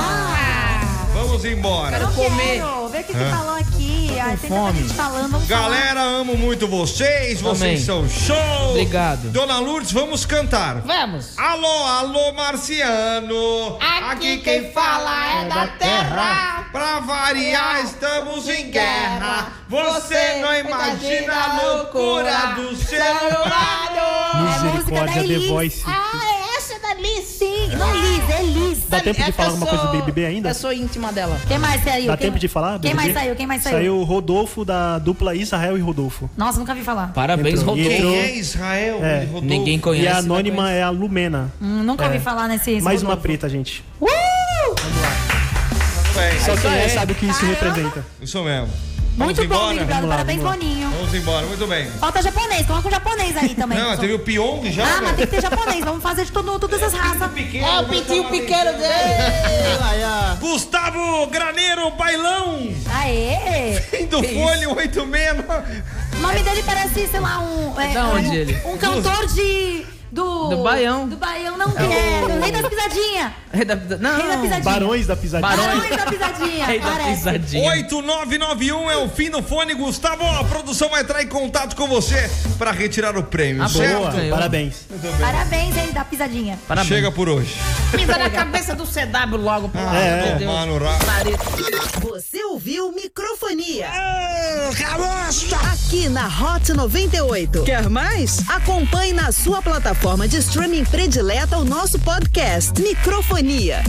Vamos embora. Quero comer. Quero. Vê o que, É. falou aqui. Tanta fome. falando. Galera, amo muito vocês. Vocês são show. Obrigado. Dona Lourdes, vamos cantar. Vamos. Alô, alô, marciano. Aqui quem fala é da terra. Pra variar, estamos em guerra. Você não imagina a loucura do seu lado. Misericórdia, da The. Voice. Ah, não Liz, é Liz. Dá tempo de É falar alguma coisa do BBB ainda? Eu sou íntima dela. Quem mais saiu? Dá Quem- tempo de falar? Quem BBB? mais saiu? Quem mais saiu? Saiu o Rodolfo da dupla Israel e Rodolfo. Nossa, nunca vi falar. Parabéns, Entrou. Rodolfo. Entrou- Quem é Israel? É. Rodolfo? Ninguém conhece. E a anônima é a Lumena. Hum, nunca É. ouvi falar nesse. Mais uma Rodolfo. preta, gente. Uh! Bem, Só quem é aí. sabe o que isso representa. Isso mesmo. Muito Vamos bom, embora? Big Brother. Lá, Parabéns. Boninho. Vamos embora, muito bem. Falta japonês, coloca um japonês aí também. Não, teve o Pyong já. Ah, mas tem que ter japonês. Vamos fazer de todo, todas as raças. Pequeno, É o pitinho pequeno dele. Gustavo Graneiro Bailão. Aê! Do Fone 86. O nome dele parece, sei lá, um. É, Da onde um, ele? Um cantor de. Do. Do Baião. Do Baião, não, é. Do Rei das Pisadinhas. Rei da, não. Rei da Pisadinha. Barões da Pisadinha. Barões. Da Pisadinha. Rei da pisadinha. 8991 é o fim do fone, Gustavo. A produção vai entrar em contato com você para retirar o prêmio, Ah, certo? Boa, parabéns. Parabéns, Rei da Pisadinha. Parabéns. Chega por hoje. Pisa na cabeça do CW logo, pelo amor É. de Deus. Mano, ra- Você ouviu Microfonia. Carosta! Aqui na Hot 98. Quer mais? Acompanhe na sua plataforma de streaming predileta o nosso podcast Microfonia.